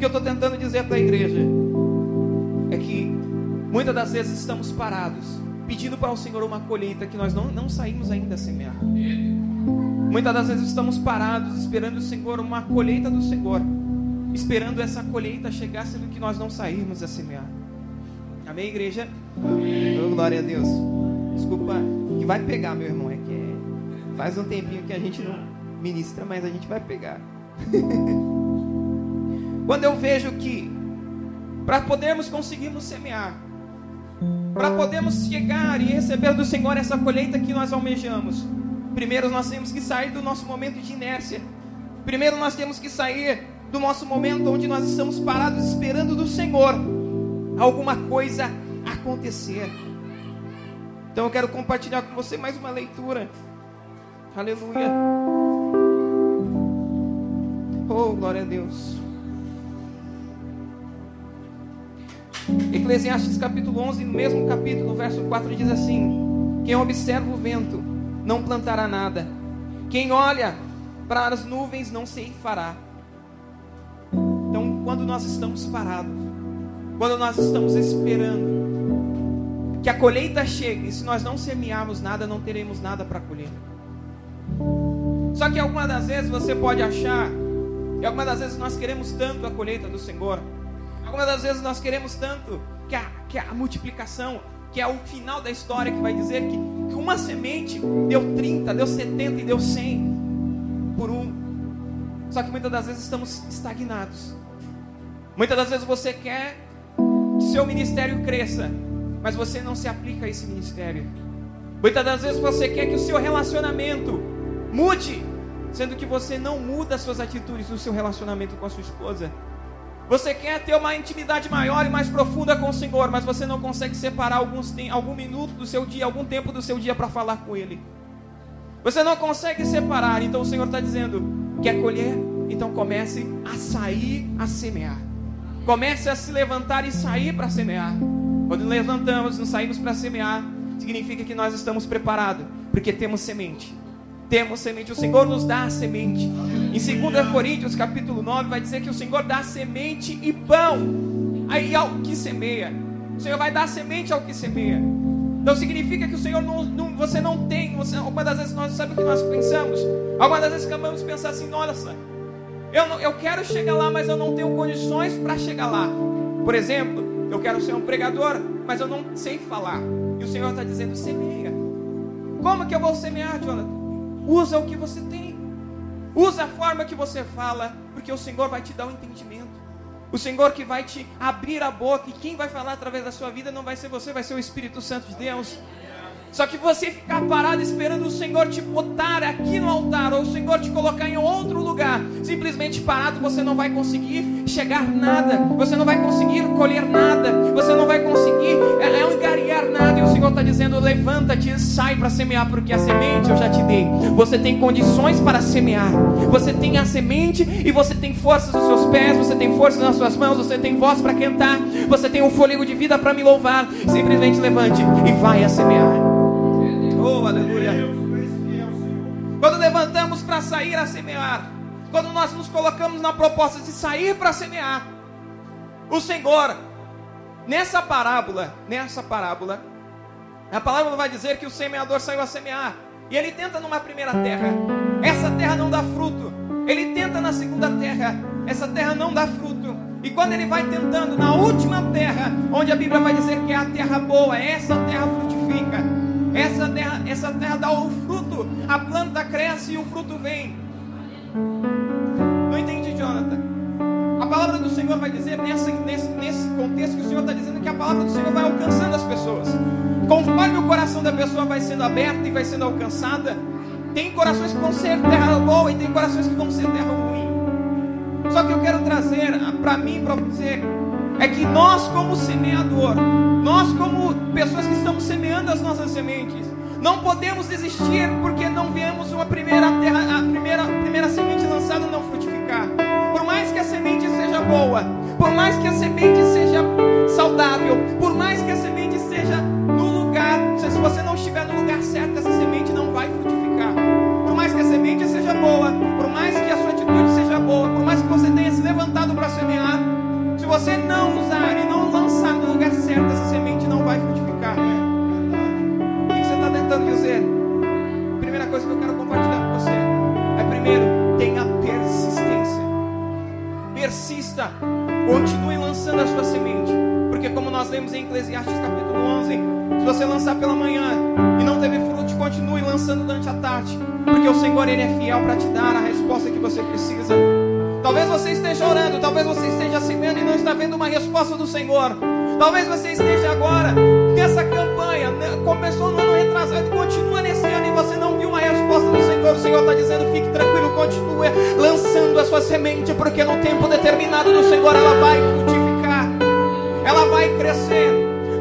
que eu estou tentando dizer para a igreja é que muitas das vezes estamos parados, pedindo para o Senhor uma colheita que nós não, não saímos ainda a semear. Muitas das vezes estamos parados, esperando o Senhor, uma colheita do Senhor, esperando essa colheita chegar, sendo que nós não saímos a semear. Amém, igreja? Amém. Oh, glória a Deus. Desculpa, que vai pegar, meu irmão. É que é... faz um tempinho que a gente não ministra, mas a gente vai pegar. Quando eu vejo que para podermos conseguirmos semear, para podermos chegar e receber do Senhor essa colheita que nós almejamos, primeiro nós temos que sair do nosso momento de inércia. Primeiro nós temos que sair do nosso momento onde nós estamos parados esperando do Senhor alguma coisa acontecer. Então eu quero compartilhar com você mais uma leitura. Aleluia. Oh, glória a Deus. Eclesiastes capítulo 11, no mesmo capítulo, verso 4 diz assim: Quem observa o vento não plantará nada. Quem olha para as nuvens não ceifará. Então, quando nós estamos parados, quando nós estamos esperando que a colheita chegue, e se nós não semearmos nada, não teremos nada para colher. Só que algumas das vezes você pode achar, e algumas das vezes nós queremos tanto a colheita do Senhor, algumas das vezes nós queremos tanto que a, que a multiplicação, que é o final da história que vai dizer que, que uma semente deu 30, deu 70 e deu 100 por um. Só que muitas das vezes estamos estagnados. Muitas das vezes você quer que seu ministério cresça, mas você não se aplica a esse ministério. Muitas das vezes você quer que o seu relacionamento mude, sendo que você não muda as suas atitudes no seu relacionamento com a sua esposa. Você quer ter uma intimidade maior e mais profunda com o Senhor, mas você não consegue separar alguns, algum minuto do seu dia, algum tempo do seu dia para falar com Ele. Você não consegue separar, então o Senhor está dizendo: quer colher? Então comece a sair a semear. Comece a se levantar e sair para semear. Quando levantamos, nos saímos para semear, significa que nós estamos preparados, porque temos semente. Temos semente, o Senhor nos dá a semente. Em 2 Coríntios, capítulo 9, vai dizer que o Senhor dá semente e pão. Aí ao que semeia. O Senhor vai dar semente ao que semeia. Então significa que o Senhor não, não você não tem. Você, algumas das vezes nós sabemos o que nós pensamos. Algumas das vezes acabamos pensar assim, nossa, eu, não, eu quero chegar lá, mas eu não tenho condições para chegar lá. Por exemplo, eu quero ser um pregador, mas eu não sei falar. E o Senhor está dizendo: semeia. Como que eu vou semear, Jonathan? Usa o que você tem. Usa a forma que você fala, porque o Senhor vai te dar o um entendimento. O Senhor que vai te abrir a boca, e quem vai falar através da sua vida não vai ser você, vai ser o Espírito Santo de Deus. Só que você ficar parado esperando o Senhor te botar aqui no altar, ou o Senhor te colocar em outro lugar, simplesmente parado, você não vai conseguir chegar nada, você não vai conseguir colher nada, você não vai conseguir é, é angariar nada. E o Senhor está dizendo: levanta-te e sai para semear, porque a semente eu já te dei. Você tem condições para semear, você tem a semente e você tem forças nos seus pés, você tem forças nas suas mãos, você tem voz para cantar, você tem um fôlego de vida para me louvar. Simplesmente levante e vai a semear. Oh, aleluia. Quando levantamos para sair a semear, quando nós nos colocamos na proposta de sair para semear, o Senhor, nessa parábola, nessa parábola, a palavra vai dizer que o semeador saiu a semear, e ele tenta numa primeira terra, essa terra não dá fruto. Ele tenta na segunda terra, essa terra não dá fruto. E quando ele vai tentando na última terra, onde a Bíblia vai dizer que é a terra boa, essa terra frutifica. Essa terra, essa terra dá o fruto, a planta cresce e o fruto vem. Não entendi, Jonathan. A palavra do Senhor vai dizer nesse, nesse, nesse contexto que o Senhor está dizendo que a palavra do Senhor vai alcançando as pessoas. Conforme o coração da pessoa vai sendo aberto e vai sendo alcançada, tem corações que vão ser terra boa e tem corações que vão ser terra ruim. Só que eu quero trazer para mim, para você, é que nós, como semeador, nós, como pessoas que estamos semeando as nossas sementes, não podemos desistir porque não viemos uma primeira terra, a primeira, primeira semente lançada não frutificar. Por mais que a semente seja boa, por mais que a semente seja saudável, por mais que a semente seja no lugar, se você não estiver no lugar certo, essa semente não vai frutificar. Por mais que a semente seja boa, por mais que a sua atitude seja boa, por mais que você tenha se levantado para semear, você não usar e não lançar no lugar certo, essa semente não vai frutificar. O que você está tentando dizer? Primeira coisa que eu quero compartilhar com você é primeiro, tenha persistência. Persista. Continue lançando a sua semente. Porque como nós lemos em Eclesiastes capítulo 11, se você lançar pela manhã e não teve fruto, continue lançando durante a tarde. Porque o Senhor ele é fiel para te dar a resposta que você precisa. Talvez você esteja orando, talvez você esteja semeando e não está vendo uma resposta do Senhor. Talvez você esteja agora nessa campanha, né, começou no ano retrasado continua nesse ano e você não viu uma resposta do Senhor. O Senhor está dizendo: fique tranquilo, continue lançando a sua semente, porque no tempo determinado do Senhor ela vai frutificar, ela vai crescer.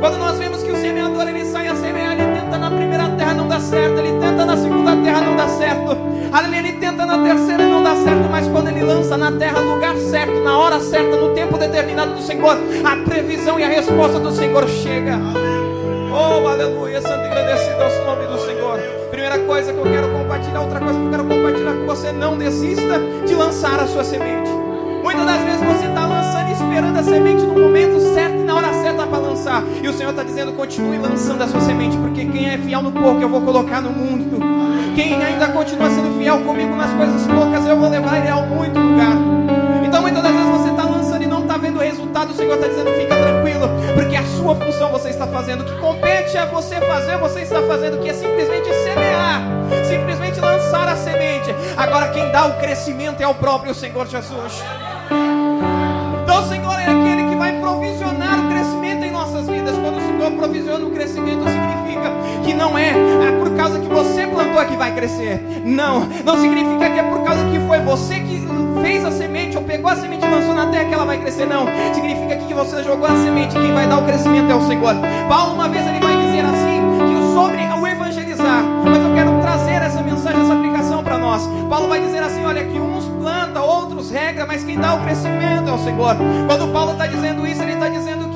Quando nós vemos que o semeador ele sai a semear, ele tenta na primeira terra não dá certo, ele tenta na segunda terra não dá certo, aleluia, ele tenta na terceira não dá certo, mas quando ele lança na terra, lugar certo, na hora certa, no tempo determinado do Senhor, a previsão e a resposta do Senhor chega. Oh, aleluia, santo e agradecido ao nome do Senhor. Primeira coisa que eu quero compartilhar, outra coisa que eu quero compartilhar com você, não desista de lançar a sua semente. Muitas das vezes você está lançando e dizendo: continue lançando a sua semente, porque quem é fiel no pouco eu vou colocar no mundo. Quem ainda continua sendo fiel comigo nas coisas poucas, eu vou levar ele a muito lugar. Então muitas das vezes você está lançando e não está vendo o resultado, o Senhor está dizendo: fica tranquilo, porque a sua função você está fazendo. O que compete é você fazer, você está fazendo, que é simplesmente semear, simplesmente lançar a semente. Agora quem dá o crescimento é o próprio Senhor Jesus. Quando o crescimento, significa que não é, é por causa que você plantou que vai crescer. Não, não significa que é por causa que foi você que fez a semente ou pegou a semente e lançou na terra que ela vai crescer. Não, significa que você jogou a semente, quem vai dar o crescimento é o Senhor. Paulo uma vez ele vai dizer assim que sobre o evangelizar, mas eu quero trazer essa mensagem, essa aplicação para nós. Paulo vai dizer assim, olha que uns planta, outros regra, mas quem dá o crescimento é o Senhor. Quando Paulo está dizendo isso, ele está dizendo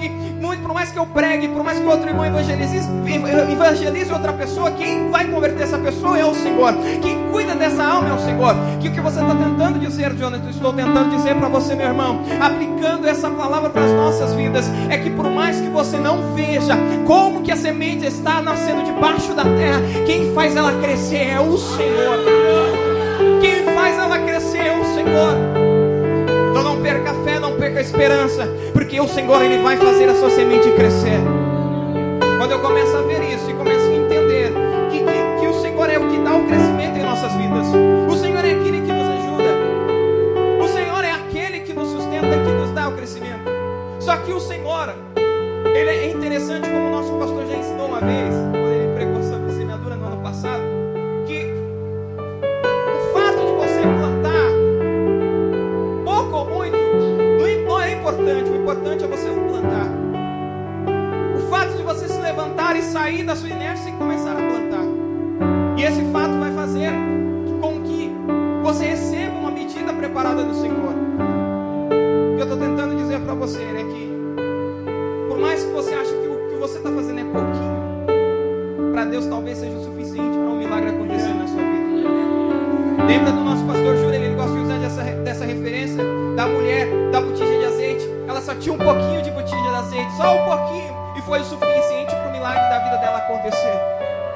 por mais que eu pregue, por mais que outro irmão evangelize, evangelize outra pessoa, quem vai converter essa pessoa é o Senhor. Quem cuida dessa alma é o Senhor. Que o que você está tentando dizer, Jonathan, estou tentando dizer para você, meu irmão, aplicando essa palavra para as nossas vidas, é que por mais que você não veja como que a semente está nascendo debaixo da terra, quem faz ela crescer é o Senhor. Quem faz ela crescer é o Senhor. Esperança, porque o Senhor ele vai fazer a sua semente crescer. Quando eu começo a ver isso e começo a entender que, que, que o Senhor é o que dá o crescimento em nossas vidas, o Senhor é aquele que nos ajuda, o Senhor é aquele que nos sustenta, que nos dá o crescimento. Só que o Senhor, ele é interessante, como o nosso pastor já ensinou uma vez, só um pouquinho, e foi o suficiente para o milagre da vida dela acontecer.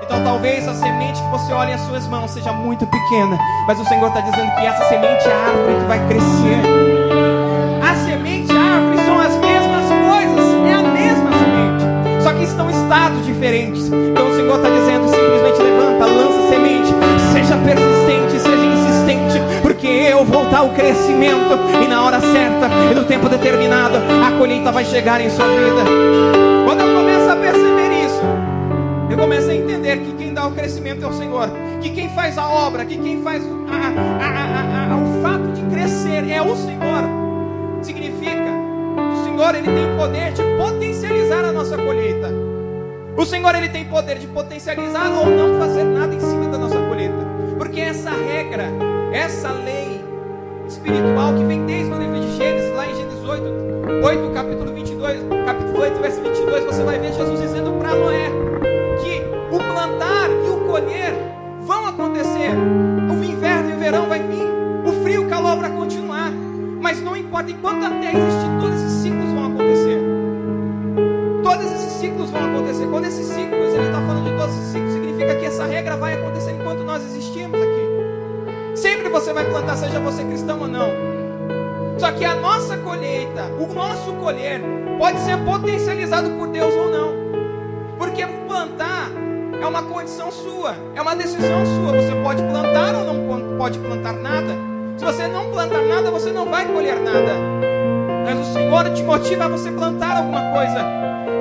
Então talvez a semente que você olha em suas mãos seja muito pequena, mas o Senhor está dizendo que essa semente é a árvore que vai crescer. A semente e a árvore são as mesmas coisas, é a mesma semente, só que estão em estados diferentes. Então o Senhor está dizendo simplesmente levanta, lança semente, seja persistente, eu vou dar o crescimento e na hora certa e no tempo determinado a colheita vai chegar em sua vida. Quando eu começo a perceber isso, eu começo a entender que quem dá o crescimento é o Senhor, que quem faz a obra, que quem faz a, a, a, o fato de crescer é o Senhor. Significa que o Senhor ele tem poder de potencializar a nossa colheita. O Senhor ele tem poder de potencializar ou não fazer nada em cima da nossa colheita. Porque essa regra, essa lei espiritual que vem desde o livro de Gênesis, lá em Gênesis 8, 8 capítulo 22, capítulo 8, verso 22, você vai ver Jesus dizendo para Noé que o plantar e o colher vão acontecer. O inverno e o verão vai vir, o frio e o calor vai continuar. Mas não importa, enquanto a terra existir, todos esses ciclos você vai plantar, seja você cristão ou não. Só que a nossa colheita, o nosso colher, pode ser potencializado por Deus ou não. Porque plantar é uma condição sua, é uma decisão sua. Você pode plantar ou não pode plantar nada. Se você não plantar nada, você não vai colher nada. Mas o Senhor te motiva a você plantar alguma coisa.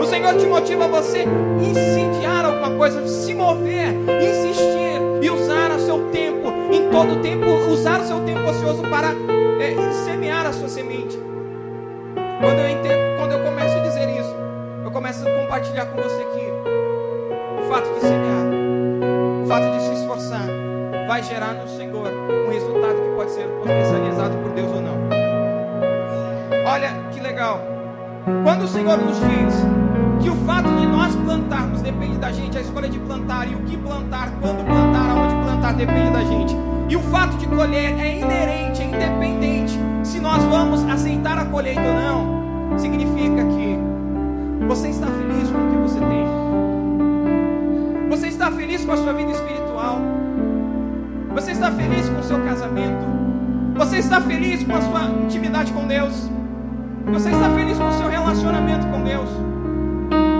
O Senhor te motiva a você incendiar alguma coisa, se mover, insistir todo tempo, usar o seu tempo ocioso para é, semear a sua semente. Quando eu entendo, quando eu começo a dizer isso, eu começo a compartilhar com você que o fato de semear, o fato de se esforçar, vai gerar no Senhor um resultado que pode ser potencializado por Deus ou não. Olha que legal. Quando o Senhor nos diz que o fato de nós plantarmos depende da gente, a escolha de plantar e o que plantar, quando plantar, aonde plantar depende da gente. E o fato de colher é inerente, é independente. Se nós vamos aceitar a colheita ou não, significa que você está feliz com o que você tem. Você está feliz com a sua vida espiritual. Você está feliz com o seu casamento. Você está feliz com a sua intimidade com Deus. Você está feliz com o seu relacionamento com Deus.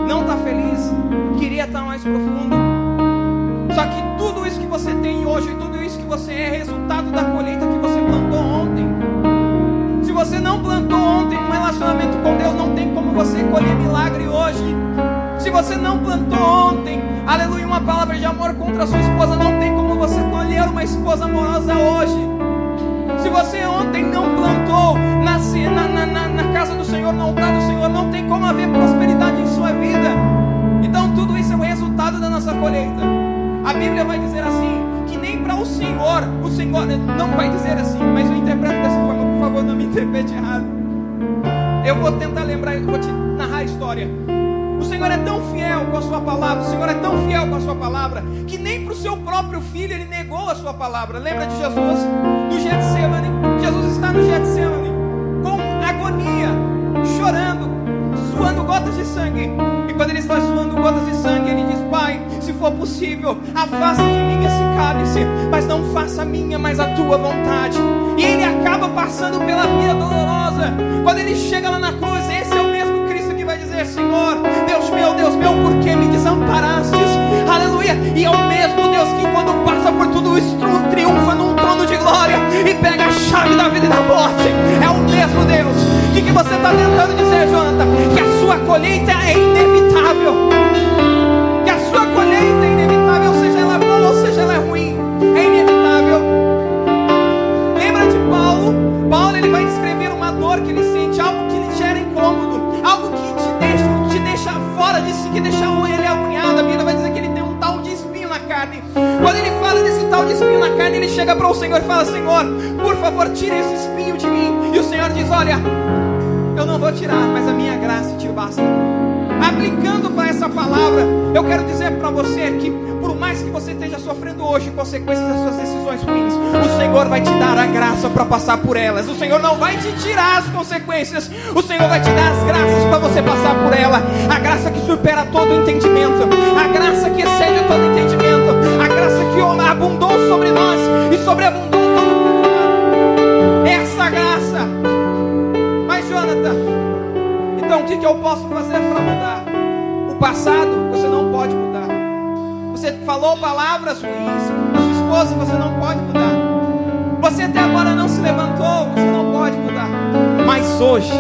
Não está feliz? Queria estar mais profundo. Só que tudo isso que você tem hoje, tudo que você é, resultado da colheita que você plantou ontem. Se você não plantou ontem um relacionamento com Deus, não tem como você colher milagre hoje. Se você não plantou ontem, aleluia, uma palavra de amor contra a sua esposa, não tem como você colher uma esposa amorosa hoje. Se você ontem não plantou na, na, na, na casa do Senhor, no altar do Senhor, não tem como haver prosperidade em sua vida. Então tudo isso é o resultado da nossa colheita. A Bíblia vai dizer assim: que nem para o Senhor, o Senhor não vai dizer assim, mas eu interpreto dessa forma, por favor, não me interprete errado. Eu vou tentar lembrar, vou te narrar a história. O Senhor é tão fiel com a sua palavra, o Senhor é tão fiel com a sua palavra, que nem para o seu próprio filho ele negou a sua palavra. Lembra de Jesus no Getsemane? Jesus está no Getsemane com agonia, chorando, suando gotas de sangue. E quando ele está suando gotas de sangue, possível, afasta de mim esse cálice, mas não faça a minha, mas a tua vontade. E ele acaba passando pela via dolorosa. Quando ele chega lá na cruz, esse é o mesmo Cristo que vai dizer: Senhor, Deus meu, Deus meu, por que me desamparastes? Aleluia. E é o mesmo Deus que, quando passa por tudo isso, triunfa num trono de glória e pega a chave da vida e da morte. É o mesmo Deus. O que, que você está tentando dizer, Jonathan? Que a sua colheita é inevitável. Que a sua colheita para o Senhor e fala: Senhor, por favor, tire esse espinho de mim. E o Senhor diz: Olha, eu não vou tirar, mas a minha graça te basta. Aplicando para essa palavra, eu quero dizer para você que, por mais que você esteja sofrendo hoje consequências das suas decisões ruins, o Senhor vai te dar a graça para passar por elas. O Senhor não vai te tirar as consequências, o Senhor vai te dar as graças para você passar por ela. A graça que supera todo entendimento, a graça que hoje,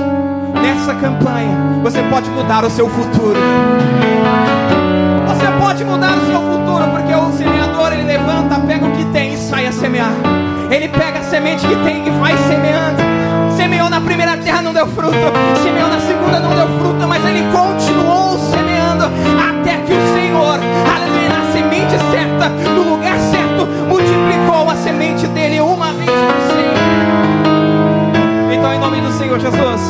nessa campanha, você pode mudar o seu futuro. Você pode mudar o seu futuro, porque o semeador ele levanta, pega o que tem e sai a semear. Ele pega a semente que tem e vai semeando. Semeou na primeira terra, não deu fruto. Semeou na segunda, não deu fruto. Mas Senhor Jesus,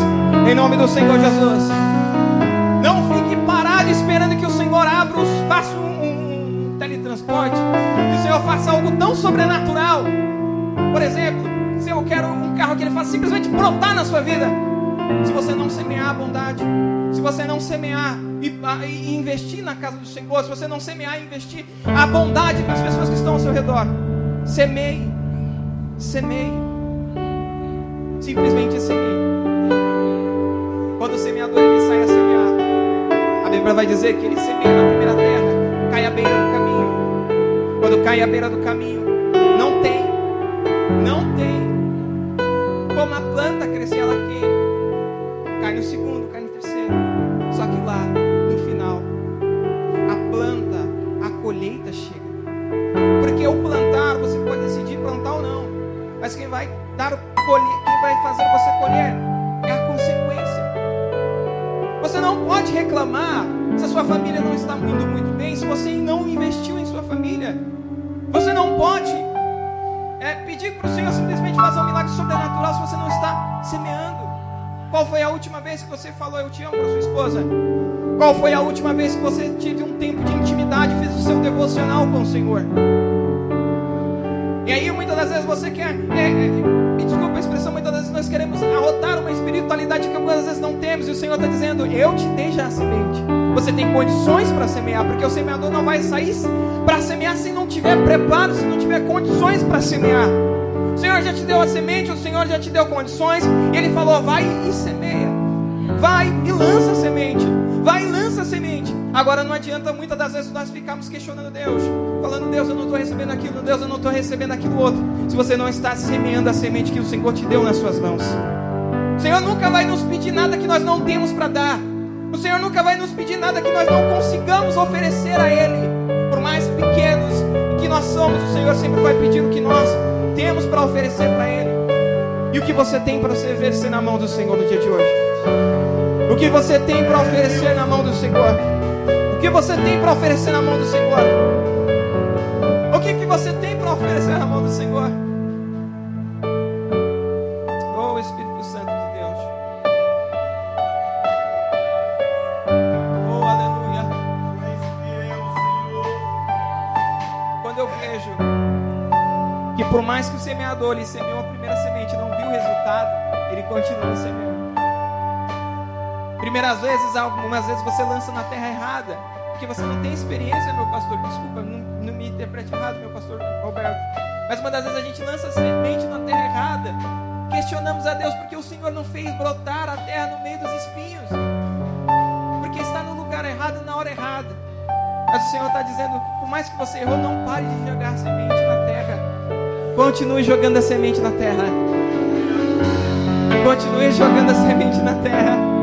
em nome do Senhor Jesus, não fique parado esperando que o Senhor abra, os, faça um, um, teletransporte, que o Senhor faça algo tão sobrenatural. Por exemplo, se eu quero um carro que ele faça simplesmente brotar na sua vida. se você não semear a bondade, se você não semear e, e investir na casa do Senhor, se você não semear e investir a bondade para as pessoas que estão ao seu redor, semeie, semeie, simplesmente semeie. O semeador ele sai a semear, a Bíblia vai dizer que ele semeia na primeira terra, cai à beira do caminho. Quando cai à beira do caminho, não tem, não tem como a planta crescer, ela queima. Cai no segundo, cai no terceiro. Só que lá, no final, a planta, a colheita chega. Porque o plantar, você pode decidir plantar ou não. Mas quem vai dar colher, quem vai fazer você colher pode reclamar se a sua família não está indo muito bem, se você não investiu em sua família. Você não pode é, pedir para o Senhor simplesmente fazer um milagre sobrenatural se você não está semeando. Qual foi a última vez que você falou eu te amo para sua esposa? Qual foi a última vez que você teve um tempo de intimidade e fez o seu devocional com o Senhor? E aí muitas das vezes você quer, é, é, vezes nós queremos arrotar uma espiritualidade que algumas vezes não temos, e o Senhor está dizendo, eu te dei já a semente. Você tem condições para semear, porque o semeador não vai sair para semear se não tiver preparo, se não tiver condições para semear. O Senhor já te deu a semente, o Senhor já te deu condições, e Ele falou: vai e semeia, vai e lança a semente, vai e lança a semente. Agora não adianta muitas das vezes nós ficarmos questionando Deus, falando: Deus, eu não estou recebendo aquilo, Deus, eu não estou recebendo aquilo outro, se você não está semeando a semente que o Senhor te deu nas suas mãos. O Senhor nunca vai nos pedir nada que nós não temos para dar. O Senhor nunca vai nos pedir nada que nós não consigamos oferecer a Ele. Por mais pequenos que nós somos, o Senhor sempre vai pedir o que nós temos para oferecer para Ele. E o que você tem para oferecer na mão do Senhor no dia de hoje? O que você tem para oferecer na mão do Senhor? O que você tem para oferecer na mão do Senhor? O que, que você tem para oferecer na mão do Senhor? Oh Espírito Santo de Deus. Oh aleluia. Quando eu vejo que por mais que o semeador ele semeou a primeira semente não viu o resultado, ele continua semeando. Primeiras vezes, algumas vezes você lança na terra errada, porque você não tem experiência, meu pastor. Desculpa, não, não me interprete errado, meu pastor Roberto. Mas uma das vezes a gente lança semente na terra errada. Questionamos a Deus porque o Senhor não fez brotar a terra no meio dos espinhos. Porque está no lugar errado na hora errada. Mas o Senhor está dizendo: por mais que você errou, não pare de jogar semente na terra. Continue jogando a semente na terra. Continue jogando a semente na terra.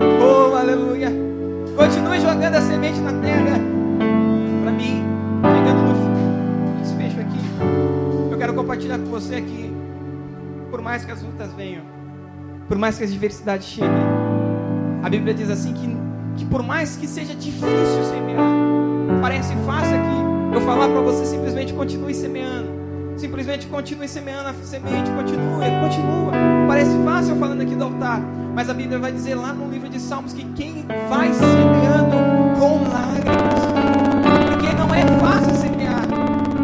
Oh, aleluia. Continue jogando a semente na terra. Para mim, chegando no desfecho aqui, eu quero compartilhar com você aqui. Por mais que as lutas venham, por mais que as diversidades cheguem, a Bíblia diz assim que, que por mais que seja difícil semear, parece fácil aqui eu falar para você simplesmente continue semeando. Simplesmente continue semeando a semente, continua, continua. Parece fácil falando aqui do altar, mas a Bíblia vai dizer lá no livro de Salmos que quem vai semeando com lágrimas, porque não é fácil semear.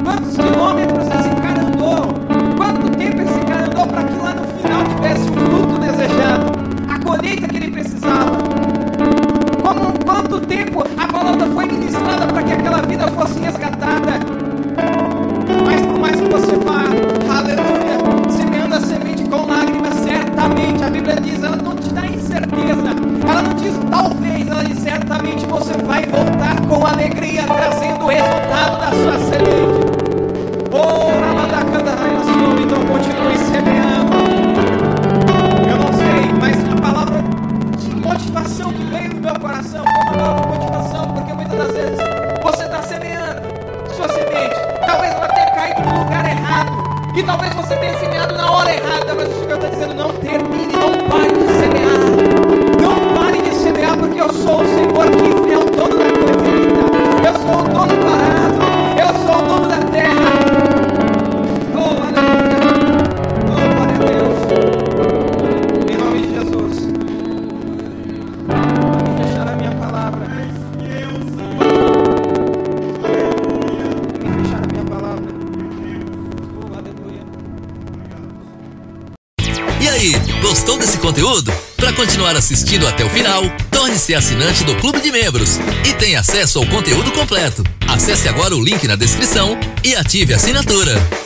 Quantos quilômetros esse cara andou? Quanto tempo esse cara andou para que lá no final tivesse o fruto desejado, a colheita que ele precisava? Como, quanto tempo a palavra foi ministrada para que aquela vida fosse resgatada? Torne-se assinante do Clube de Membros e tenha acesso ao conteúdo completo. Acesse agora o link na descrição e ative a assinatura.